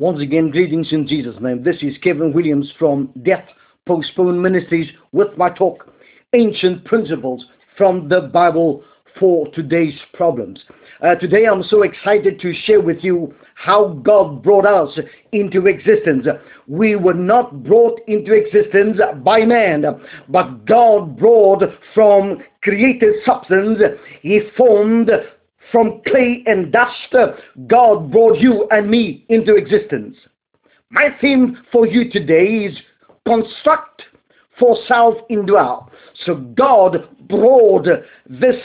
Once again, greetings in Jesus' name. This is Kevin Williams from Death Postponed Ministries with my talk, Ancient Principles from the Bible for Today's Problems. Uh, today I'm so excited to share with you how God brought us into existence. We were not brought into existence by man, but God brought from created substance. He formed from clay and dust, uh, God brought you and me into existence. My theme for you today is construct for self indwell. So God brought this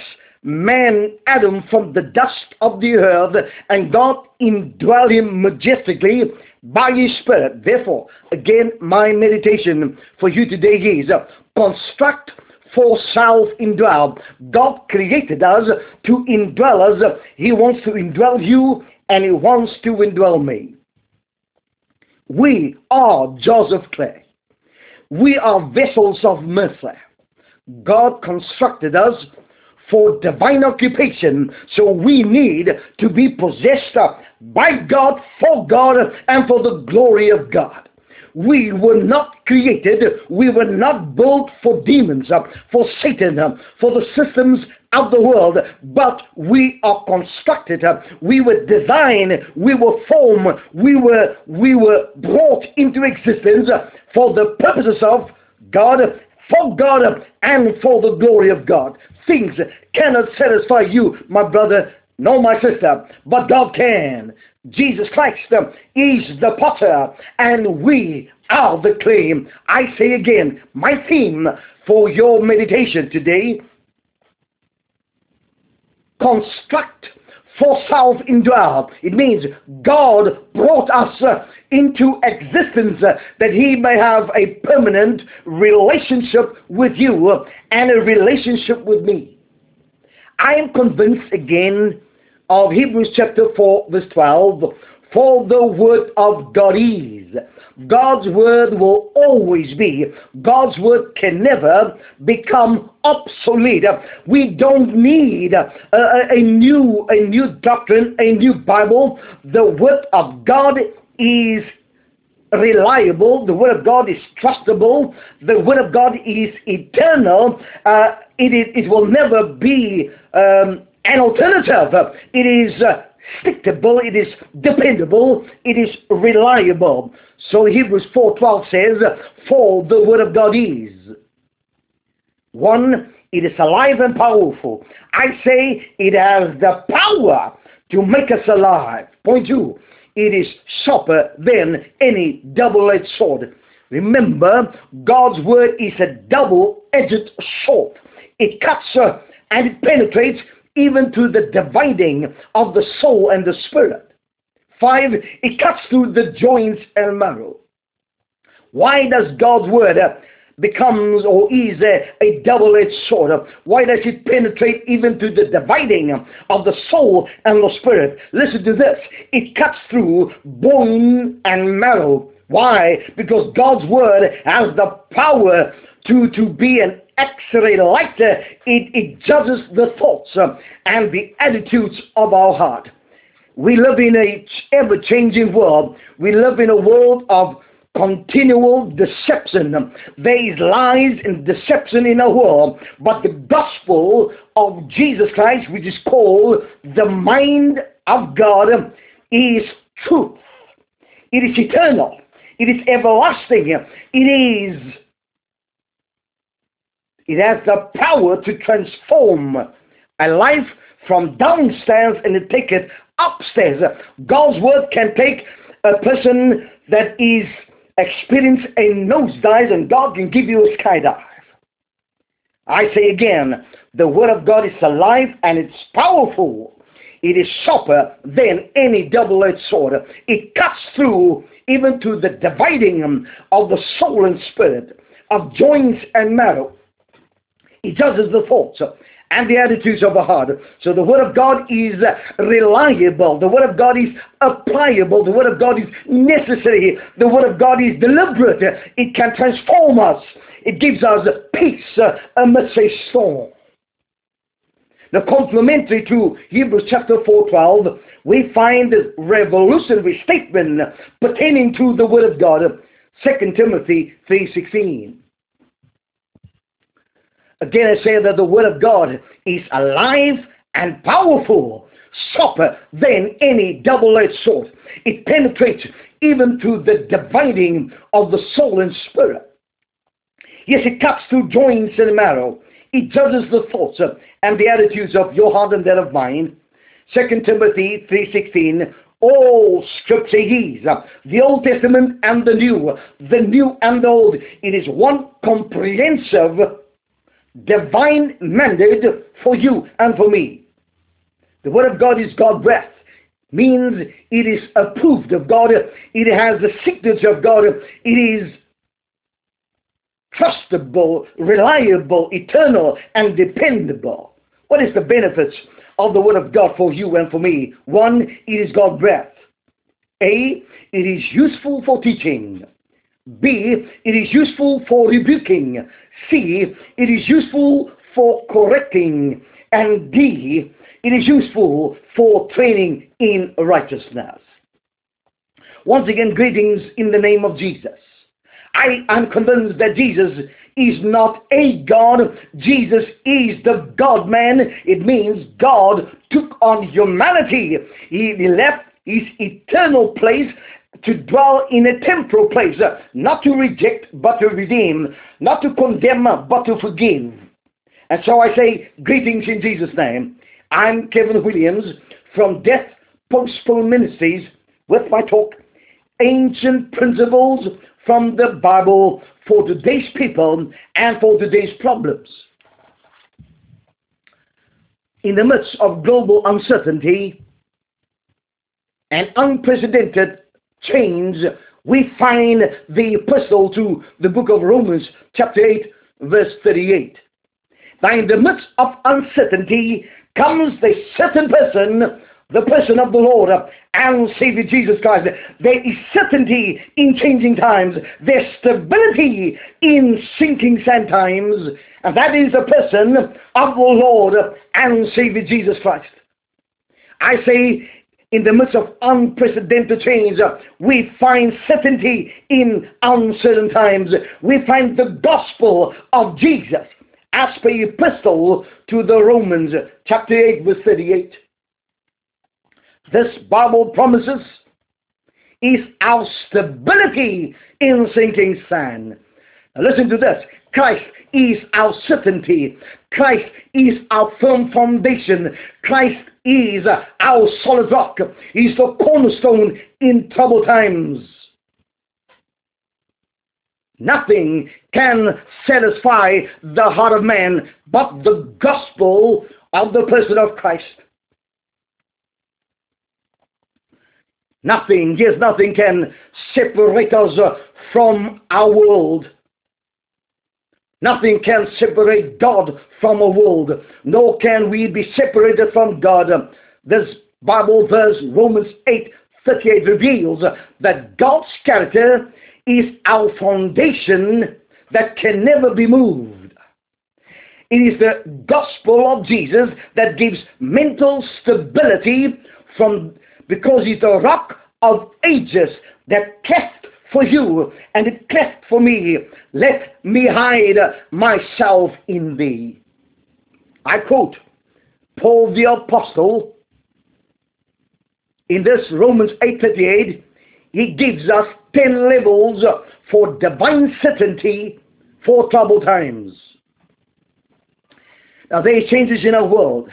man Adam from the dust of the earth and God indwell him majestically by his spirit. Therefore, again, my meditation for you today is uh, construct for self indwell. God created us to indwell us. He wants to indwell you and He wants to indwell me. We are jars of clay. We are vessels of mercy. God constructed us for divine occupation, so we need to be possessed by God, for God, and for the glory of God. We were not created, we were not built for demons, uh, for Satan, uh, for the systems of the world, but we are constructed, uh, we were designed, we were formed, we were, we were brought into existence for the purposes of God, for God, and for the glory of God. Things cannot satisfy you, my brother, no, my sister, but God can. Jesus Christ um, is the potter and we are the clay. I say again, my theme for your meditation today, construct for self indwell. It means God brought us uh, into existence uh, that he may have a permanent relationship with you uh, and a relationship with me. I am convinced again of Hebrews chapter 4, verse 12. For the word of God is. God's word will always be. God's word can never become obsolete. We don't need a, a, new a new doctrine, a new Bible. The word of God is reliable. The Word of God is trustable. The Word of God is eternal. Uh, it, it, it will never be um, an alternative. It is uh, stickable, it is dependable, it is reliable. So Hebrews 4.12 says, For the word of God is. One, it is alive and powerful. I say it has the power to make us alive. Point two, it is sharper than any double-edged sword. Remember, God's word is a double-edged sword. It cuts uh, and it penetrates even to the dividing of the soul and the spirit. Five, it cuts through the joints and marrow. Why does God's word becomes or is a, a double-edged sword? Why does it penetrate even to the dividing of the soul and the spirit? Listen to this. It cuts through bone and marrow. Why? Because God's word has the power to, to be an X-ray light. It, it judges the thoughts uh, and the attitudes of our heart. We live in a ever-changing world. We live in a world of continual deception. There is lies and deception in our world, but the gospel of Jesus Christ, which is called the mind of God, is truth. It is eternal. It is everlasting. It is it has the power to transform a life from downstairs and to take it upstairs. God's word can take a person that is experienced a nosedive and God can give you a skydive. I say again, the word of God is alive and it's powerful. It is sharper than any double-edged sword. It cuts through even to the dividing of the soul and spirit, of joints and marrow. He judges the thoughts and the attitudes of the heart. So the Word of God is reliable. The Word of God is applicable. The Word of God is necessary. The Word of God is deliberate. It can transform us. It gives us peace amidst a storm. the complementary to Hebrews chapter 4:12, we find the revolutionary statement pertaining to the Word of God, 2 Timothy 3:16. Again, I say that the Word of God is alive and powerful, sharper than any double-edged sword. It penetrates even to the dividing of the soul and spirit. Yes, it cuts through joints and marrow. It judges the thoughts and the attitudes of your heart and that of mine. 2 Timothy 3.16 All scripture is uh, the Old Testament and the New, the New and the Old. It is one comprehensive divine mandate for you and for me. The Word of God is God breath. Means it is approved of God. It has the signature of God. It is trustable, reliable, eternal, and dependable. What is the benefits of the Word of God for you and for me? One, it is God breath. A, it is useful for teaching. B, it is useful for rebuking. C, it is useful for correcting. And D, it is useful for training in righteousness. Once again, greetings in the name of Jesus. I am convinced that Jesus is not a God. Jesus is the God man. It means God took on humanity. He left his eternal place to dwell in a temporal place, uh, not to reject but to redeem, not to condemn uh, but to forgive. And so I say, greetings in Jesus' name. I'm Kevin Williams from Death Postpone Ministries with my talk, Ancient Principles from the Bible for today's people and for today's problems. In the midst of global uncertainty and unprecedented change, we find the epistle to the book of Romans, chapter 8, verse 38. Now, in the midst of uncertainty comes the certain person the person of the Lord and Savior Jesus Christ. There is certainty in changing times. There's stability in sinking sand times. And that is the person of the Lord and Savior Jesus Christ. I say, in the midst of unprecedented change, we find certainty in uncertain times. We find the gospel of Jesus as per epistle to the Romans, chapter 8, verse 38 this Bible promises is our stability in sinking sand. Now listen to this. Christ is our certainty. Christ is our firm foundation. Christ is our solid rock. He's the cornerstone in troubled times. Nothing can satisfy the heart of man but the gospel of the person of Christ. Nothing, yes, nothing can separate us from our world. Nothing can separate God from a world, nor can we be separated from God. This Bible verse, Romans 8 38, reveals that God's character is our foundation that can never be moved. It is the gospel of Jesus that gives mental stability from because he's the rock of ages that cleft for you and it cleft for me. Let me hide myself in thee. I quote Paul the Apostle in this Romans 8.38 he gives us 10 levels for divine certainty for troubled times. Now there are changes in our world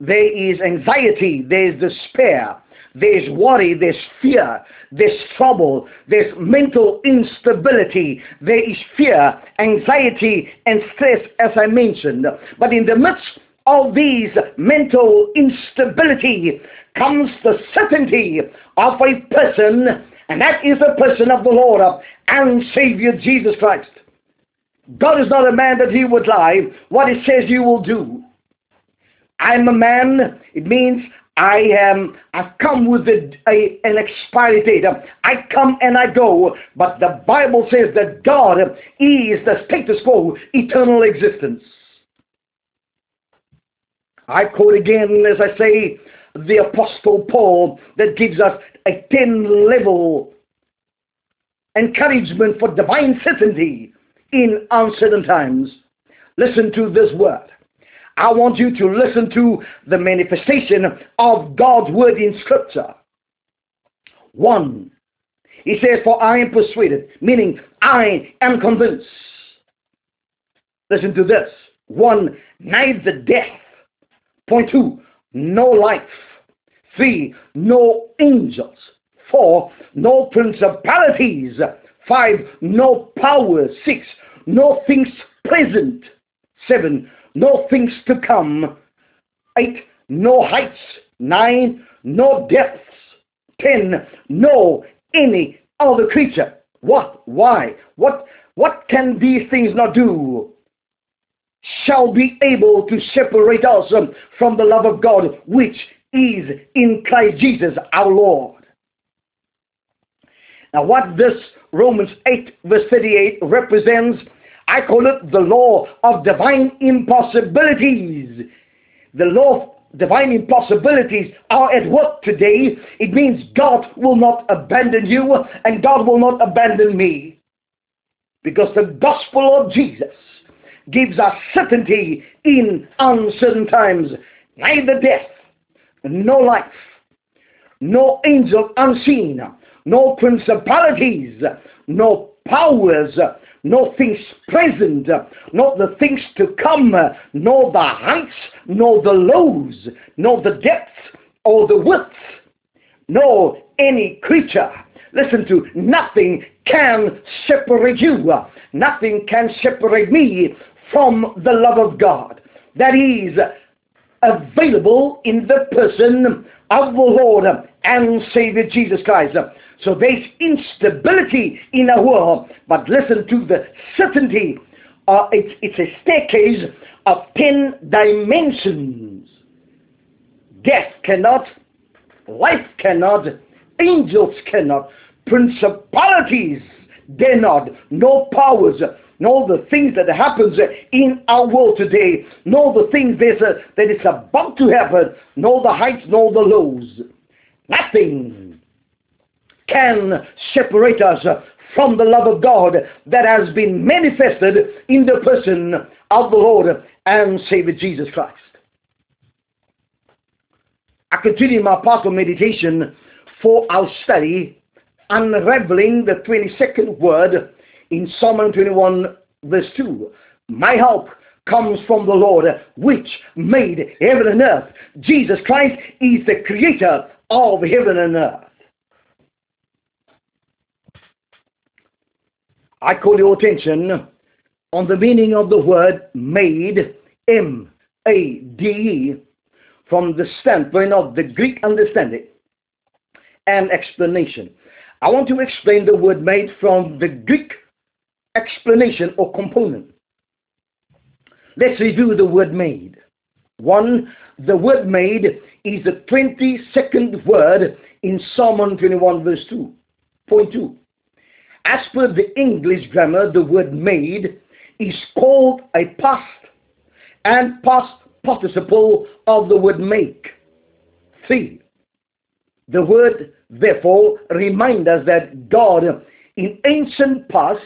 there is anxiety, there's despair, there's worry, there's fear, there's trouble, there's mental instability, there is fear, anxiety, and stress, as I mentioned. But in the midst of these mental instability comes the certainty of a person, and that is the person of the Lord and Savior Jesus Christ. God is not a man that he would lie. What he says you will do. I'm a man. It means I am. I've come with a, a, an expiry date. I come and I go. But the Bible says that God is the status quo, eternal existence. I quote again, as I say, the Apostle Paul that gives us a 10 level encouragement for divine certainty in uncertain times. Listen to this word. I want you to listen to the manifestation of God's word in Scripture. One, he says, For I am persuaded, meaning I am convinced. Listen to this. One, neither death. Point two, no life. Three, no angels. Four, no principalities. Five, no power. Six, no things present. Seven, no things to come. Eight, no heights. Nine, no depths. Ten, no any other creature. What? Why? What? What can these things not do? Shall be able to separate us from the love of God, which is in Christ Jesus our Lord. Now, what this Romans 8, verse 38 represents, I call it the law of divine impossibilities. The law of divine impossibilities are at work today. It means God will not abandon you and God will not abandon me. Because the gospel of Jesus gives us certainty in uncertain times. Neither death, no life, no angel unseen, no principalities, no powers, no things present, not the things to come, nor the heights, nor the lows, nor the depths or the widths, nor any creature. Listen to nothing can separate you. Nothing can separate me from the love of God. That is available in the person of the Lord and Savior Jesus Christ. So there's instability in our world, but listen to the certainty. Uh, it's, it's a staircase of 10 dimensions. Death cannot, life cannot, angels cannot, principalities dare not, no powers, no the things that happens in our world today, no the things there's a, that is about to happen, no the heights, no the lows. Nothing can separate us from the love of God that has been manifested in the person of the Lord and Savior Jesus Christ. I continue my part of meditation for our study, unraveling the 22nd word in Psalm 21 verse 2. My help comes from the Lord, which made heaven and earth. Jesus Christ is the creator of heaven and earth. I call your attention on the meaning of the word made, M-A-D-E, from the standpoint of the Greek understanding and explanation. I want to explain the word made from the Greek explanation or component. Let's review the word made. One, the word made is the 22nd word in Psalm 21 verse 2. Point 2. As per the English grammar, the word made is called a past and past participle of the word make. 3. The word, therefore, remind us that God in ancient past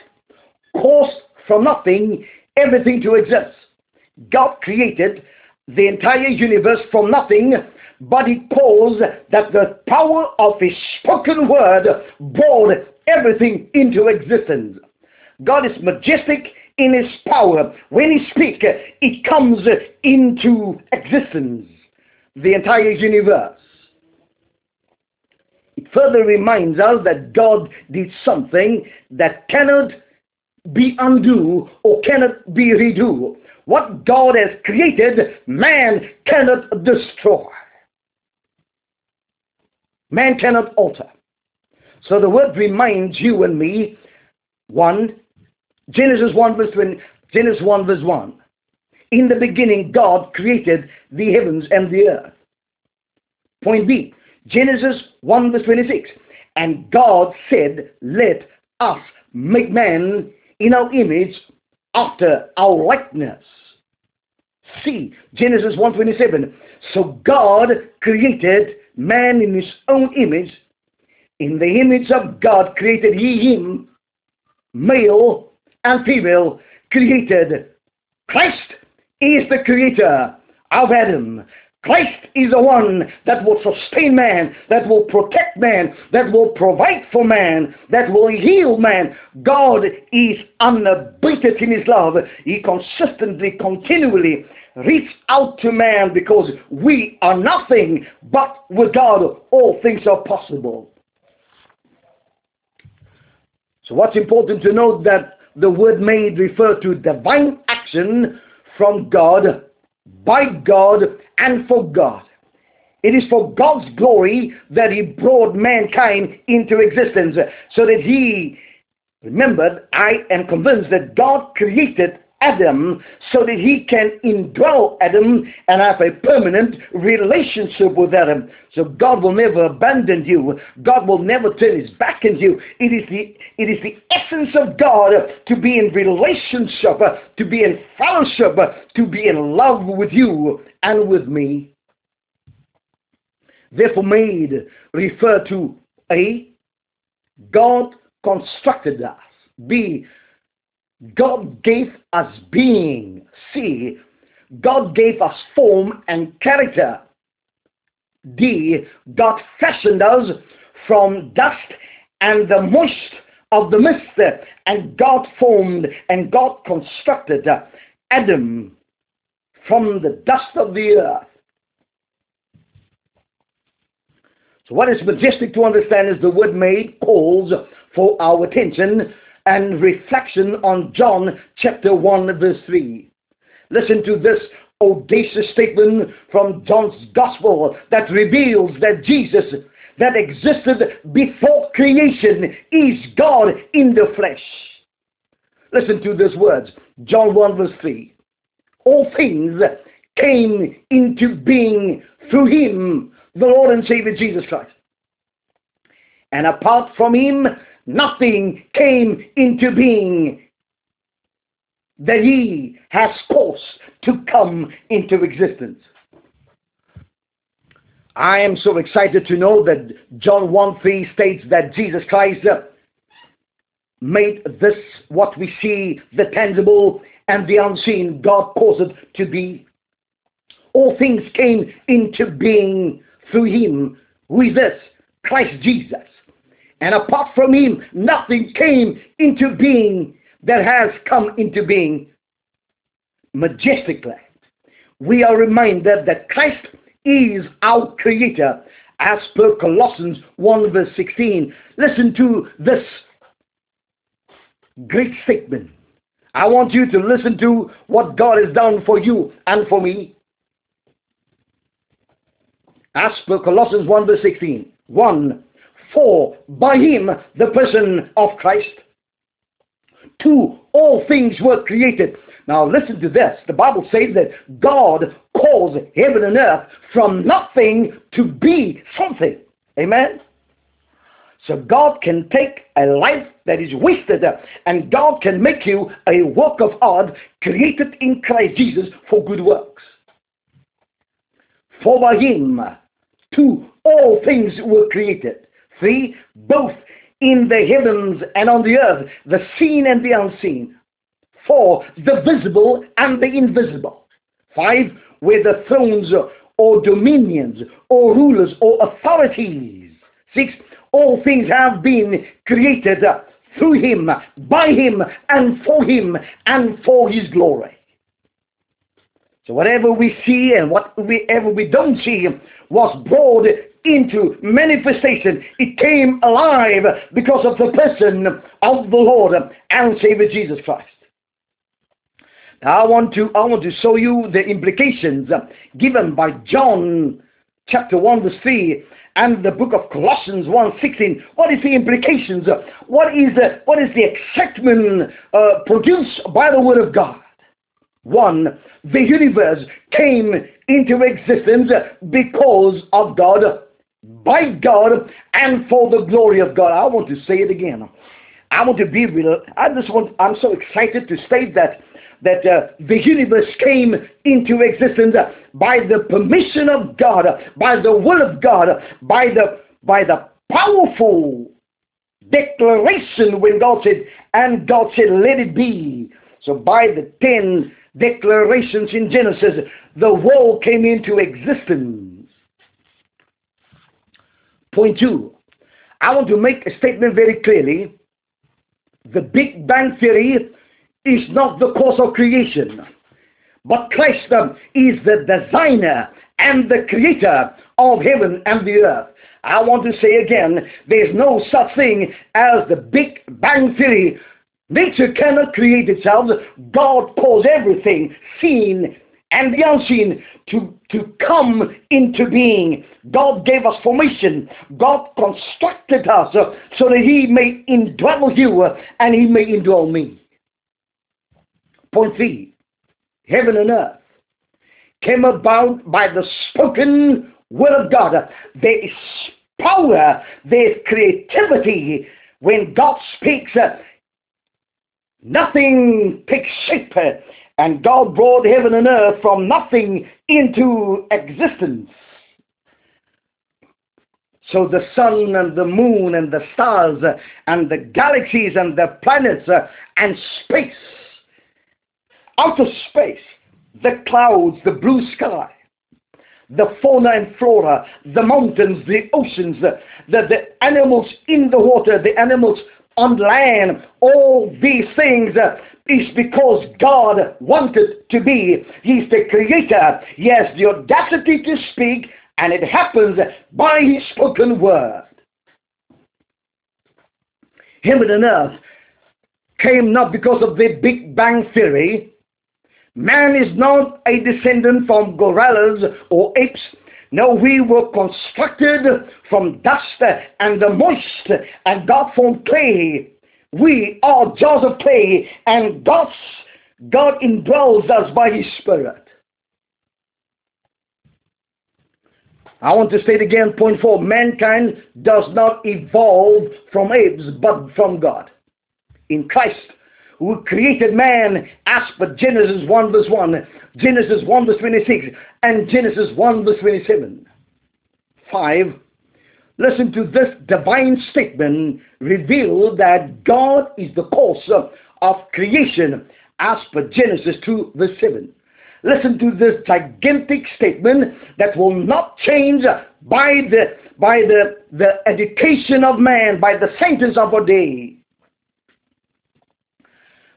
caused from nothing everything to exist. God created the entire universe from nothing, but He caused that the power of His spoken word brought everything into existence. God is majestic in His power. When He speaks, it comes into existence. The entire universe. Further reminds us that God did something that cannot be undo or cannot be redo. What God has created, man cannot destroy. Man cannot alter. So the word reminds you and me, one, Genesis 1 verse 20, Genesis 1 verse 1. In the beginning, God created the heavens and the earth. Point B, Genesis 1 verse 26. And God said, let us make man in our image after our likeness. See, Genesis 1.27. So God created man in his own image. In the image of God created he him, male and female, created. Christ is the creator of Adam. Christ is the one that will sustain man, that will protect man, that will provide for man, that will heal man. God is unabated in his love. He consistently, continually reach out to man because we are nothing, but with God all things are possible. So what's important to note that the word made refer to divine action from God, by God, and for God. It is for God's glory that he brought mankind into existence so that he, remembered, I am convinced that God created Adam so that he can indwell Adam and have a permanent relationship with Adam. So God will never abandon you. God will never turn his back on you. It is the, it is the essence of God to be in relationship, to be in fellowship, to be in love with you and with me. Therefore made refer to A, God constructed us. B, God gave us being. C. God gave us form and character. D. God fashioned us from dust and the moist of the mist, and God formed and God constructed Adam from the dust of the earth. So what is majestic to understand is the word made calls for our attention and reflection on John chapter 1 verse 3. Listen to this audacious statement from John's gospel that reveals that Jesus that existed before creation is God in the flesh. Listen to these words. John 1 verse 3. All things came into being through him, the Lord and Savior Jesus Christ. And apart from him, nothing came into being that he has caused to come into existence. I am so excited to know that John 1 3 states that Jesus Christ made this what we see, the tangible and the unseen, God caused it to be. All things came into being through him. Is this? Christ Jesus. And apart from him, nothing came into being that has come into being majestically. We are reminded that Christ is our creator as per Colossians 1 verse 16. Listen to this great statement. I want you to listen to what God has done for you and for me. As per Colossians 1 verse 16. 1 for by him, the person of Christ, two, all things were created. Now listen to this. The Bible says that God caused heaven and earth from nothing to be something. Amen? So God can take a life that is wasted and God can make you a work of art created in Christ Jesus for good works. For by him, two, all things were created. See, both in the heavens and on the earth, the seen and the unseen. Four, the visible and the invisible. Five, where the thrones or dominions or rulers or authorities. Six, all things have been created through him, by him, and for him, and for his glory. So whatever we see and whatever we don't see was brought into manifestation. It came alive because of the person of the Lord and Savior Jesus Christ. Now I want to I want to show you the implications given by John chapter 1 verse 3 and the book of Colossians 1.16. What is the implications? What is the, what is the excitement uh, produced by the Word of God? One, the universe came into existence because of God by God and for the glory of God. I want to say it again. I want to be real. I just want, I'm so excited to state that that uh, the universe came into existence by the permission of God, by the will of God, by the by the powerful declaration when God said, and God said, let it be. So by the ten declarations in Genesis, the world came into existence. Point two, I want to make a statement very clearly. The Big Bang Theory is not the cause of creation, but Christ is the designer and the creator of heaven and the earth. I want to say again, there's no such thing as the Big Bang Theory. Nature cannot create itself. God caused everything, seen and the unseen, to, to come into being. God gave us formation. God constructed us so that He may indwell you and He may indwell me. Point three, heaven and earth came about by the spoken word of God. There is power, there is creativity. When God speaks, nothing takes shape. And God brought heaven and earth from nothing into existence. So the sun and the moon and the stars and the galaxies and the planets and space outer space, the clouds, the blue sky, the fauna and flora, the mountains, the oceans, the, the animals in the water, the animals on land, all these things is because God wanted to be. He's the creator. He has the audacity to speak, and it happens by His spoken word. Heaven and earth came not because of the Big Bang Theory, Man is not a descendant from gorillas or apes. No, we were constructed from dust and the moist, and God formed clay. We are jars of clay, and God's, God indwells us by His Spirit. I want to state again, point four, mankind does not evolve from apes, but from God. In Christ, who created man as per Genesis 1 verse 1, Genesis 1 verse 26, and Genesis 1 verse 27. 5. Listen to this divine statement reveal that God is the cause of creation as per Genesis 2 verse 7. Listen to this gigantic statement that will not change by the by the, the education of man, by the sentence of a day.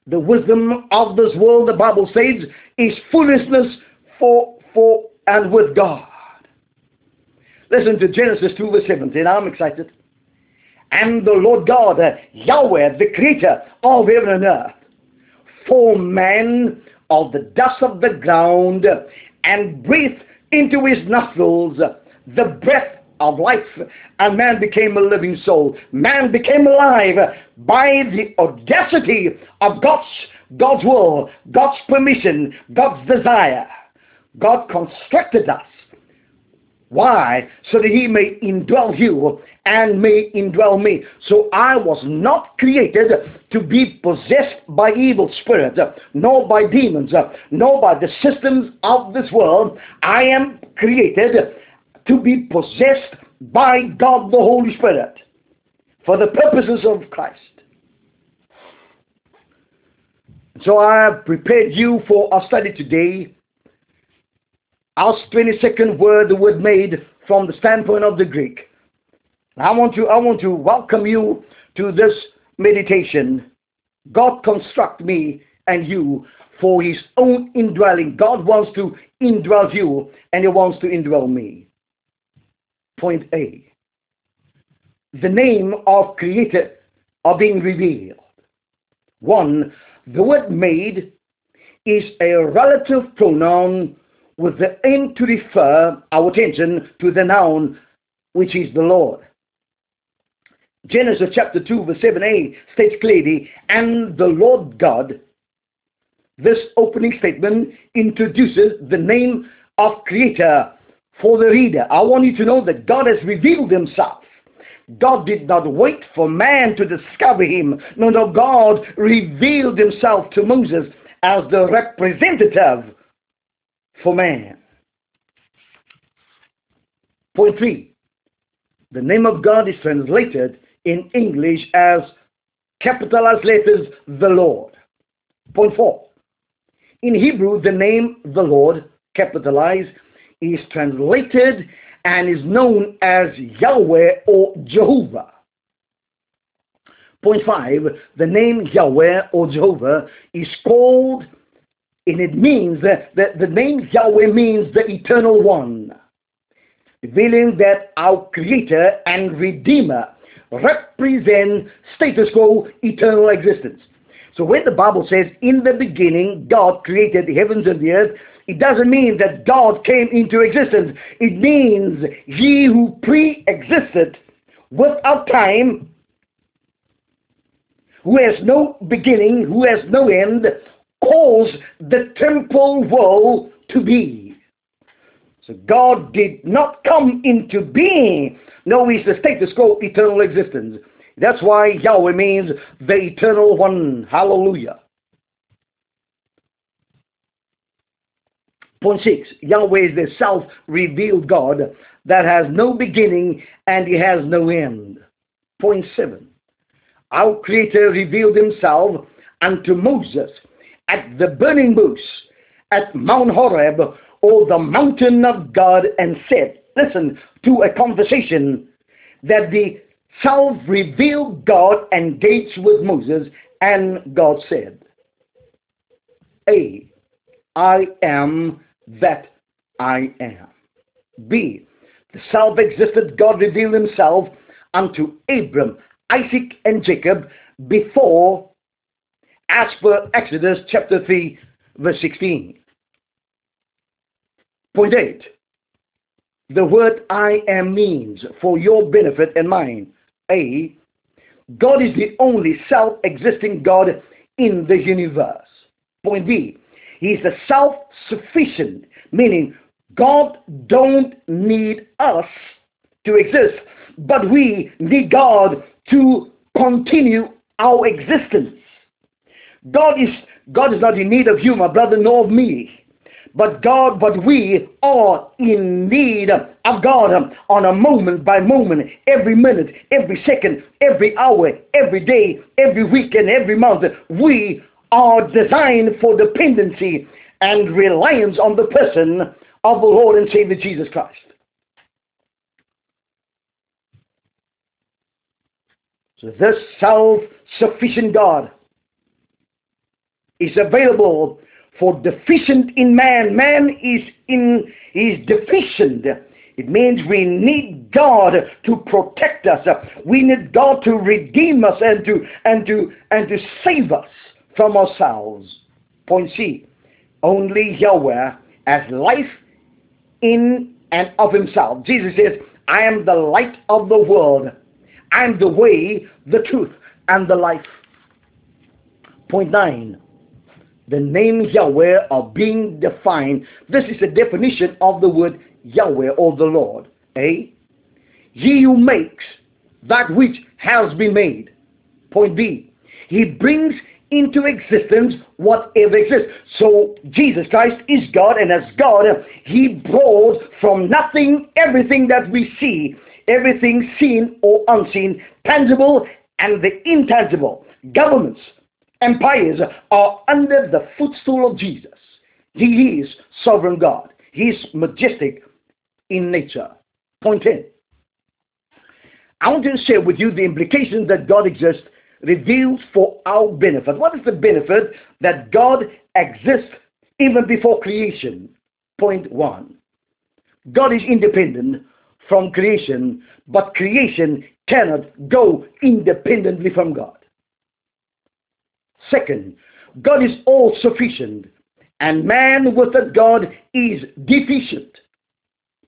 The wisdom of this world, the Bible says, is foolishness for, for and with God. Listen to Genesis 2 verse 17. I'm excited. And the Lord God, Yahweh, the creator of heaven and earth, formed man of the dust of the ground and breathed into his nostrils the breath of life and man became a living soul. Man became alive by the audacity of God's, God's will, God's permission, God's desire. God constructed us. Why? So that he may indwell you and may indwell me. So I was not created to be possessed by evil spirits, nor by demons, nor by the systems of this world. I am created to be possessed by God the Holy Spirit for the purposes of Christ. So I have prepared you for our study today. Our 22nd word, the word made from the standpoint of the Greek. I want to, I want to welcome you to this meditation. God construct me and you for his own indwelling. God wants to indwell you and he wants to indwell me. Point A. The name of creator are being revealed. One, the word made is a relative pronoun with the aim to refer our attention to the noun which is the Lord. Genesis chapter 2 verse 7a states clearly, and the Lord God. This opening statement introduces the name of creator for the reader. I want you to know that God has revealed himself God did not wait for man to discover him. No, no, God revealed himself to Moses as the representative for man. Point three. The name of God is translated in English as capitalized letters, the Lord. Point four. In Hebrew, the name the Lord, capitalized, is translated and is known as Yahweh or Jehovah. Point five, the name Yahweh or Jehovah is called, and it means that the, name Yahweh means the eternal one, revealing that our Creator and Redeemer represent status quo eternal existence. So when the Bible says, in the beginning, God created the heavens and the earth, it doesn't mean that God came into existence. It means he who pre-existed without time, who has no beginning, who has no end, caused the temporal world to be. So God did not come into being. No, he's the status quo, eternal existence. That's why Yahweh means the eternal one. Hallelujah. Point six, Yahweh is the self-revealed God that has no beginning and he has no end. Point seven, our Creator revealed himself unto Moses at the burning bush at Mount Horeb or the mountain of God and said, listen to a conversation that the self-revealed God engaged with Moses and God said, A, I am that I am. B. The self-existent God revealed himself unto Abram, Isaac, and Jacob before, as per Exodus chapter 3, verse 16. Point 8. The word I am means, for your benefit and mine, A. God is the only self-existing God in the universe. Point B. He's the self-sufficient, meaning God don't need us to exist, but we need God to continue our existence. God is God is not in need of you, my brother, nor of me. But God, but we are in need of God on a moment by moment, every minute, every second, every hour, every day, every week, and every month. We are designed for dependency and reliance on the person of the Lord and Savior Jesus Christ. So this self-sufficient God is available for deficient in man. Man is in is deficient. It means we need God to protect us. We need God to redeem us and to and to and to save us from ourselves. Point C. Only Yahweh as life in and of himself. Jesus says, I am the light of the world. I am the way, the truth, and the life. Point 9. The name Yahweh are being defined. This is a definition of the word Yahweh or the Lord. A. He who makes that which has been made. Point B. He brings into existence whatever exists. So Jesus Christ is God, and as God, He brought from nothing everything that we see, everything seen or unseen, tangible and the intangible. Governments, empires are under the footstool of Jesus. He is sovereign God. He is majestic in nature. Point 10. I want to share with you the implications that God exists revealed for our benefit. What is the benefit that God exists even before creation? Point one. God is independent from creation, but creation cannot go independently from God. Second, God is all sufficient, and man without God is deficient.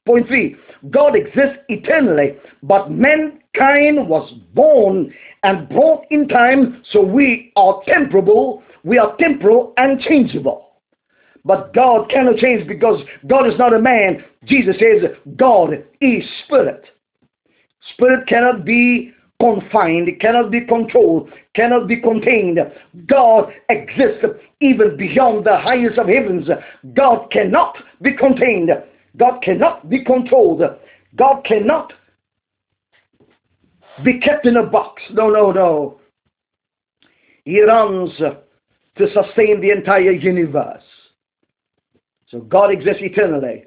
Point three, God exists eternally, but mankind was born and brought in time, so we are temporal, we are temporal and changeable. But God cannot change because God is not a man. Jesus says God is spirit. Spirit cannot be confined, cannot be controlled, cannot be contained. God exists even beyond the highest of heavens. God cannot be contained. God cannot be controlled. God cannot be kept in a box. No, no, no. He runs to sustain the entire universe. So God exists eternally.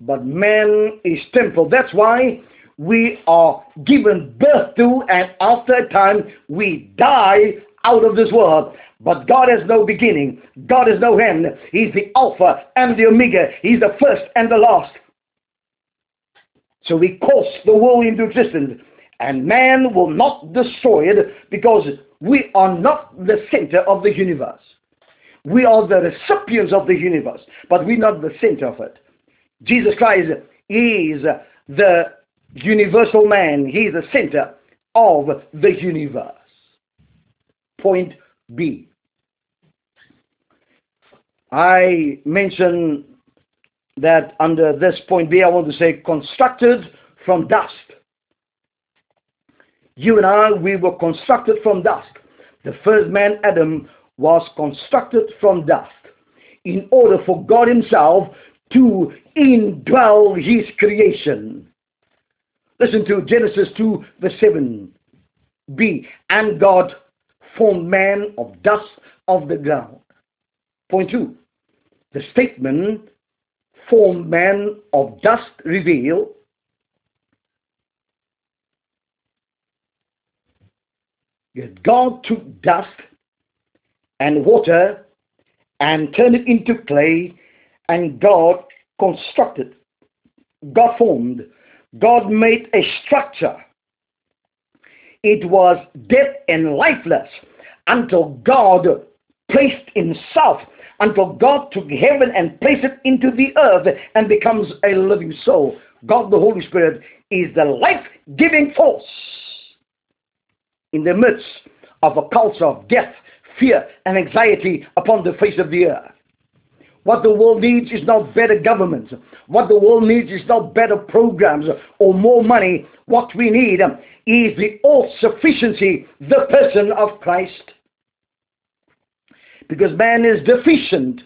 But man is temporal. That's why we are given birth to, and after a time we die out of this world. But God has no beginning. God has no end. He's the Alpha and the Omega. He's the first and the last. So He calls the world into existence. And man will not destroy it because we are not the center of the universe. We are the recipients of the universe, but we're not the center of it. Jesus Christ is the universal man. He is the center of the universe. Point B. I mentioned that under this point B, I want to say constructed from dust. You and I, we were constructed from dust. The first man, Adam, was constructed from dust in order for God Himself to indwell His creation. Listen to Genesis 2, verse 7. B. And God formed man of dust of the ground. Point 2. The statement formed man of dust reveal God took dust and water and turned it into clay and God constructed. God formed. God made a structure. It was dead and lifeless until God placed himself, until God took heaven and placed it into the earth and becomes a living soul. God the Holy Spirit is the life-giving force in the midst of a culture of death, fear, and anxiety upon the face of the earth. What the world needs is not better governments. What the world needs is not better programs or more money. What we need is the all-sufficiency, the person of Christ. Because man is deficient.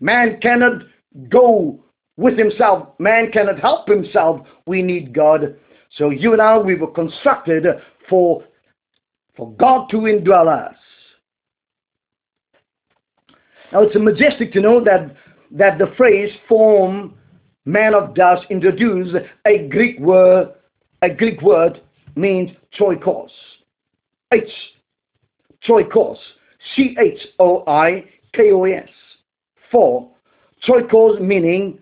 Man cannot go with himself. Man cannot help himself. We need God. So you and I, we were constructed for, for God to indwell us. Now it's majestic to know that, that the phrase form man of dust introduced a Greek word, a Greek word means choikos. H, choikos, C-H-O-I-K-O-S. For choikos meaning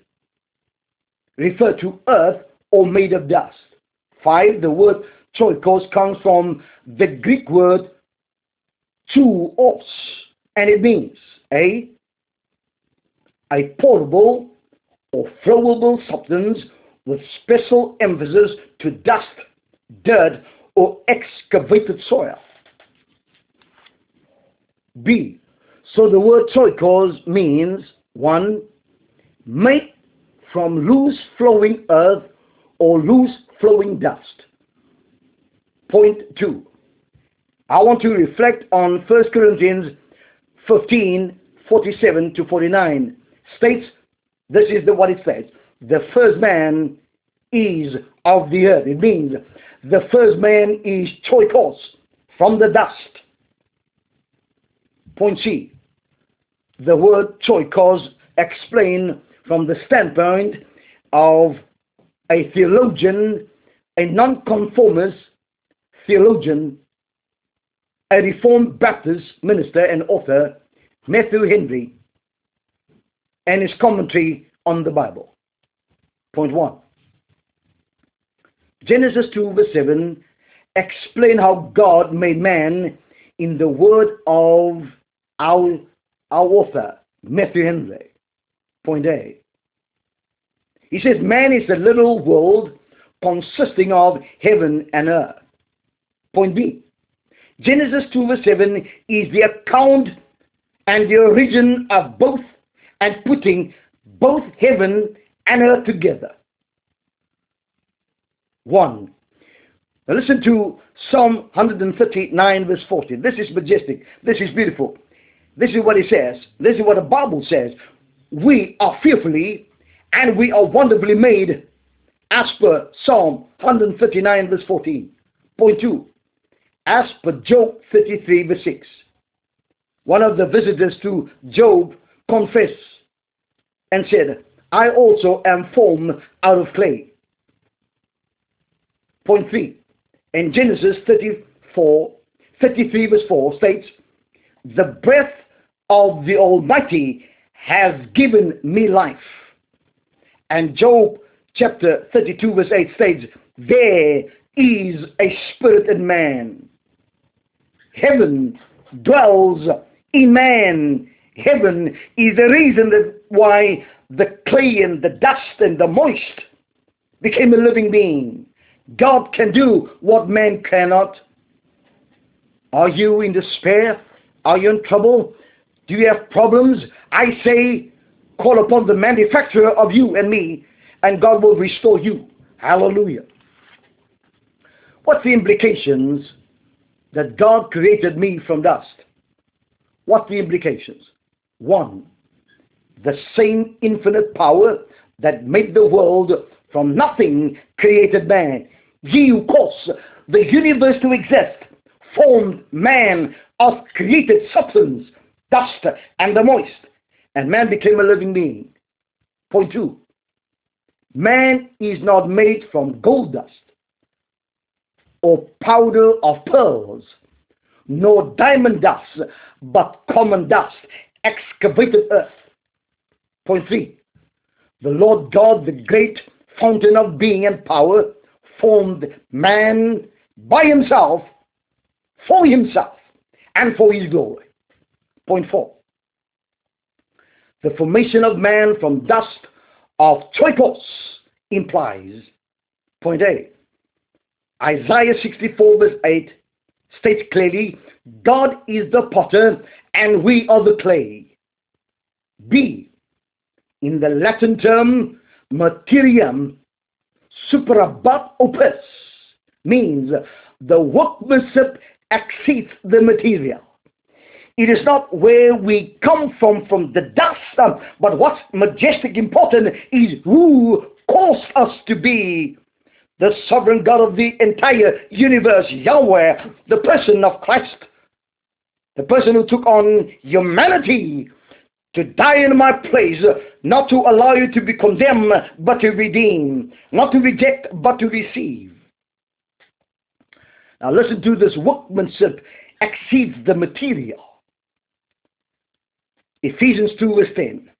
refer to earth or made of dust. Five, the word choikos comes from the Greek word chous, and it means a a portable or flowable substance with special emphasis to dust, dirt, or excavated soil. B. So the word choikos means one, made from loose flowing earth or loose flowing dust. Point two. I want to reflect on 1 Corinthians 15, 47 to 49 states, this is the, what it says, the first man is of the earth. It means the first man is choikos, from the dust. Point C. The word choikos explained from the standpoint of a theologian, a nonconformist theologian, a Reformed Baptist minister and author, Matthew Henry, and his commentary on the Bible. Point one. Genesis 2 verse 7 explain how God made man in the word of our, our author, Matthew Henry. Point A. He says man is a little world consisting of heaven and earth. Point B. Genesis 2 verse 7 is the account and the origin of both and putting both heaven and earth together. One, Now listen to Psalm 139 verse 40. This is majestic. This is beautiful. This is what it says. This is what the Bible says. We are fearfully and we are wonderfully made as per Psalm 139 verse 14. Point 2. As per Job 33 verse 6. One of the visitors to Job confessed and said, I also am formed out of clay. Point 3. In Genesis 34, 33 verse 4 states, The breath of the Almighty has given me life. And Job chapter 32 verse 8 states, There is a spirit in man. Heaven dwells in man. Heaven is the reason that why the clay and the dust and the moist became a living being. God can do what man cannot. Are you in despair? Are you in trouble? Do you have problems? I say, call upon the manufacturer of you and me, and God will restore you. Hallelujah. What's the implications that God created me from dust? What's the implications? One, the same infinite power that made the world from nothing created man. He who caused the universe to exist formed man of created substance, dust and the moist, and man became a living being. Point two, man is not made from gold dust or powder of pearls, nor diamond dust, but common dust, excavated earth. Point three, the Lord God, the great fountain of being and power, formed man by himself, for himself, and for his glory. Point four, the formation of man from dust of choikos implies, point A, Isaiah 64 verse 8 states clearly, God is the potter and we are the clay. B, in the Latin term materiam superabat opus means the workmanship exceeds the material. It is not where we come from, from the dust, but what's majestic important is who caused us to be the sovereign God of the entire universe, Yahweh, the person of Christ, the person who took on humanity to die in my place, not to allow you to be condemned, but to redeem, not to reject, but to receive. Now listen to this workmanship exceeds the material. Ephesians 2 verse 10.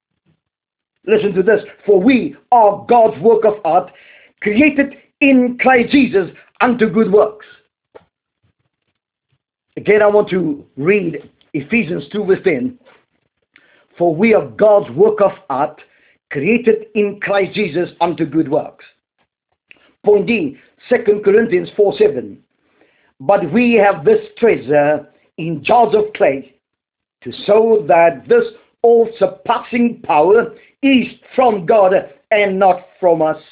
Listen to this. For we are God's work of art, created in Christ Jesus unto good works. Again, I want to read Ephesians 2 verse 10. For we are God's work of art, created in Christ Jesus unto good works. Point D, 2 Corinthians 4 7. But we have this treasure in jars of clay, to show that this all surpassing power is from God and not from us.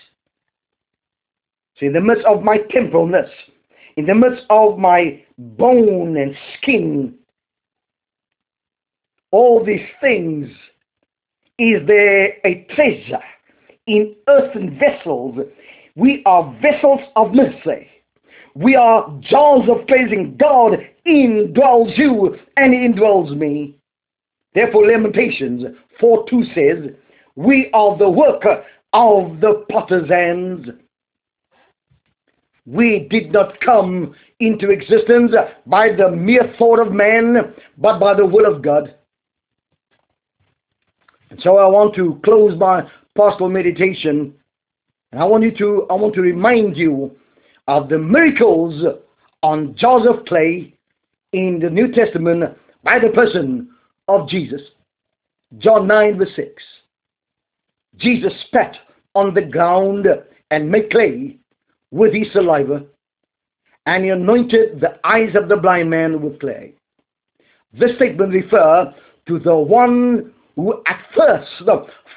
So in the midst of my temporalness, in the midst of my bone and skin, all these things, is there a treasure in earthen vessels? We are vessels of mercy. We are jars of cleansing. God indwells you and indwells me. Therefore, Lamentations 4 2 says, We are the worker of the potter's hands. We did not come into existence by the mere thought of man, but by the will of God. And so I want to close my pastoral meditation. And I want you to I want to remind you of the miracles on of clay in the New Testament by the person of Jesus. John 9 verse 6. Jesus spat on the ground and made clay with his saliva, and he anointed the eyes of the blind man with clay. This statement refers to the one who at first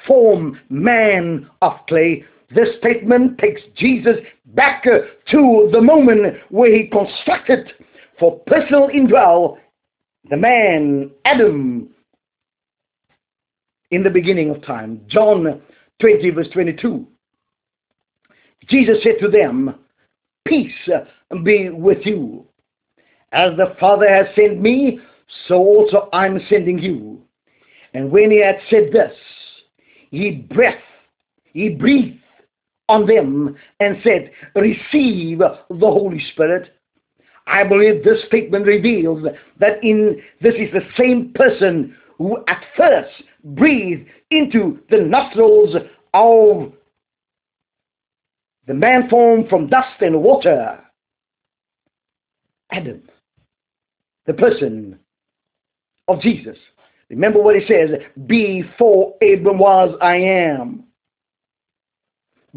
formed man of clay This statement takes Jesus back uh, to the moment where he constructed for personal indwell the man, Adam, in the beginning of time. John 20, verse 22. Jesus said to them, Peace be with you. As the Father has sent me, so also I'm sending you. And when he had said this, he breathed, he breathed on them and said, Receive the Holy Spirit. I believe this statement reveals that in this is the same person who at first breathed into the nostrils of the man formed from dust and water. Adam, the person of Jesus. Remember what he says, before Abram was, I am.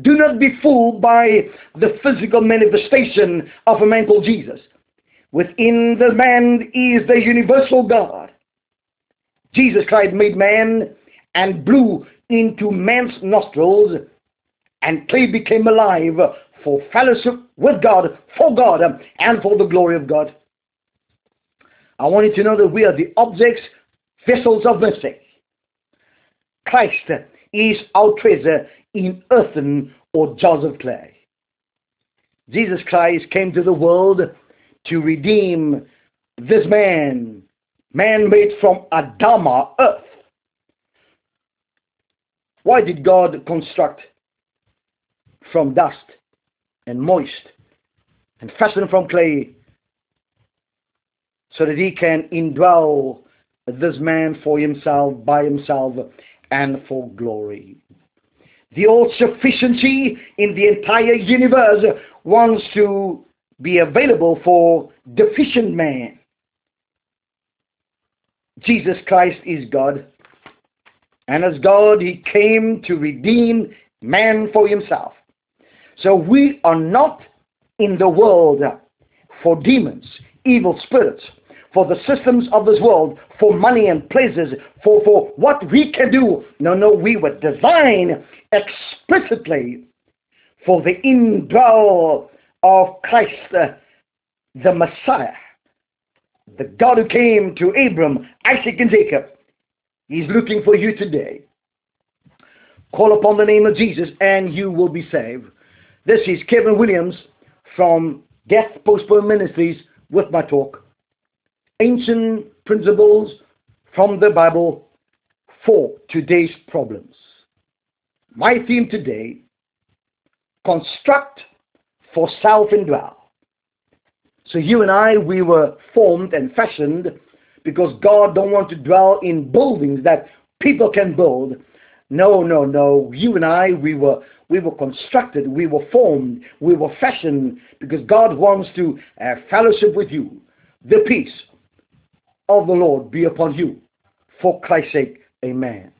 Do not be fooled by the physical manifestation of a man called Jesus. Within the man is the universal God. Jesus Christ made man and blew into man's nostrils and clay became alive for fellowship with God, for God, and for the glory of God. I want you to know that we are the objects, vessels of mercy. Christ is our treasure in earthen or jars of clay. Jesus Christ came to the world to redeem this man, man made from Adama, earth. Why did God construct from dust and moist and fashioned from clay so that he can indwell this man for himself, by himself, and for glory. The all-sufficiency in the entire universe wants to be available for deficient man. Jesus Christ is God. And as God, he came to redeem man for himself. So we are not in the world for demons, evil spirits, for the systems of this world, for money and pleasures, for, for what we can do. No, no, we were designed explicitly for the indwell of Christ, uh, the Messiah, the God who came to Abram, Isaac, and Jacob. He's looking for you today. Call upon the name of Jesus and you will be saved. This is Kevin Williams from Death Postponed Ministries with my talk. Ancient principles from the Bible for today's problems. My theme today, construct for self-indwell. So you and I, we were formed and fashioned because God don't want to dwell in buildings that people can build. No, no, no. You and I, we were we were constructed, we were formed, we were fashioned because God wants to uh, fellowship with you. The peace of the Lord be upon you. For Christ's sake, amen.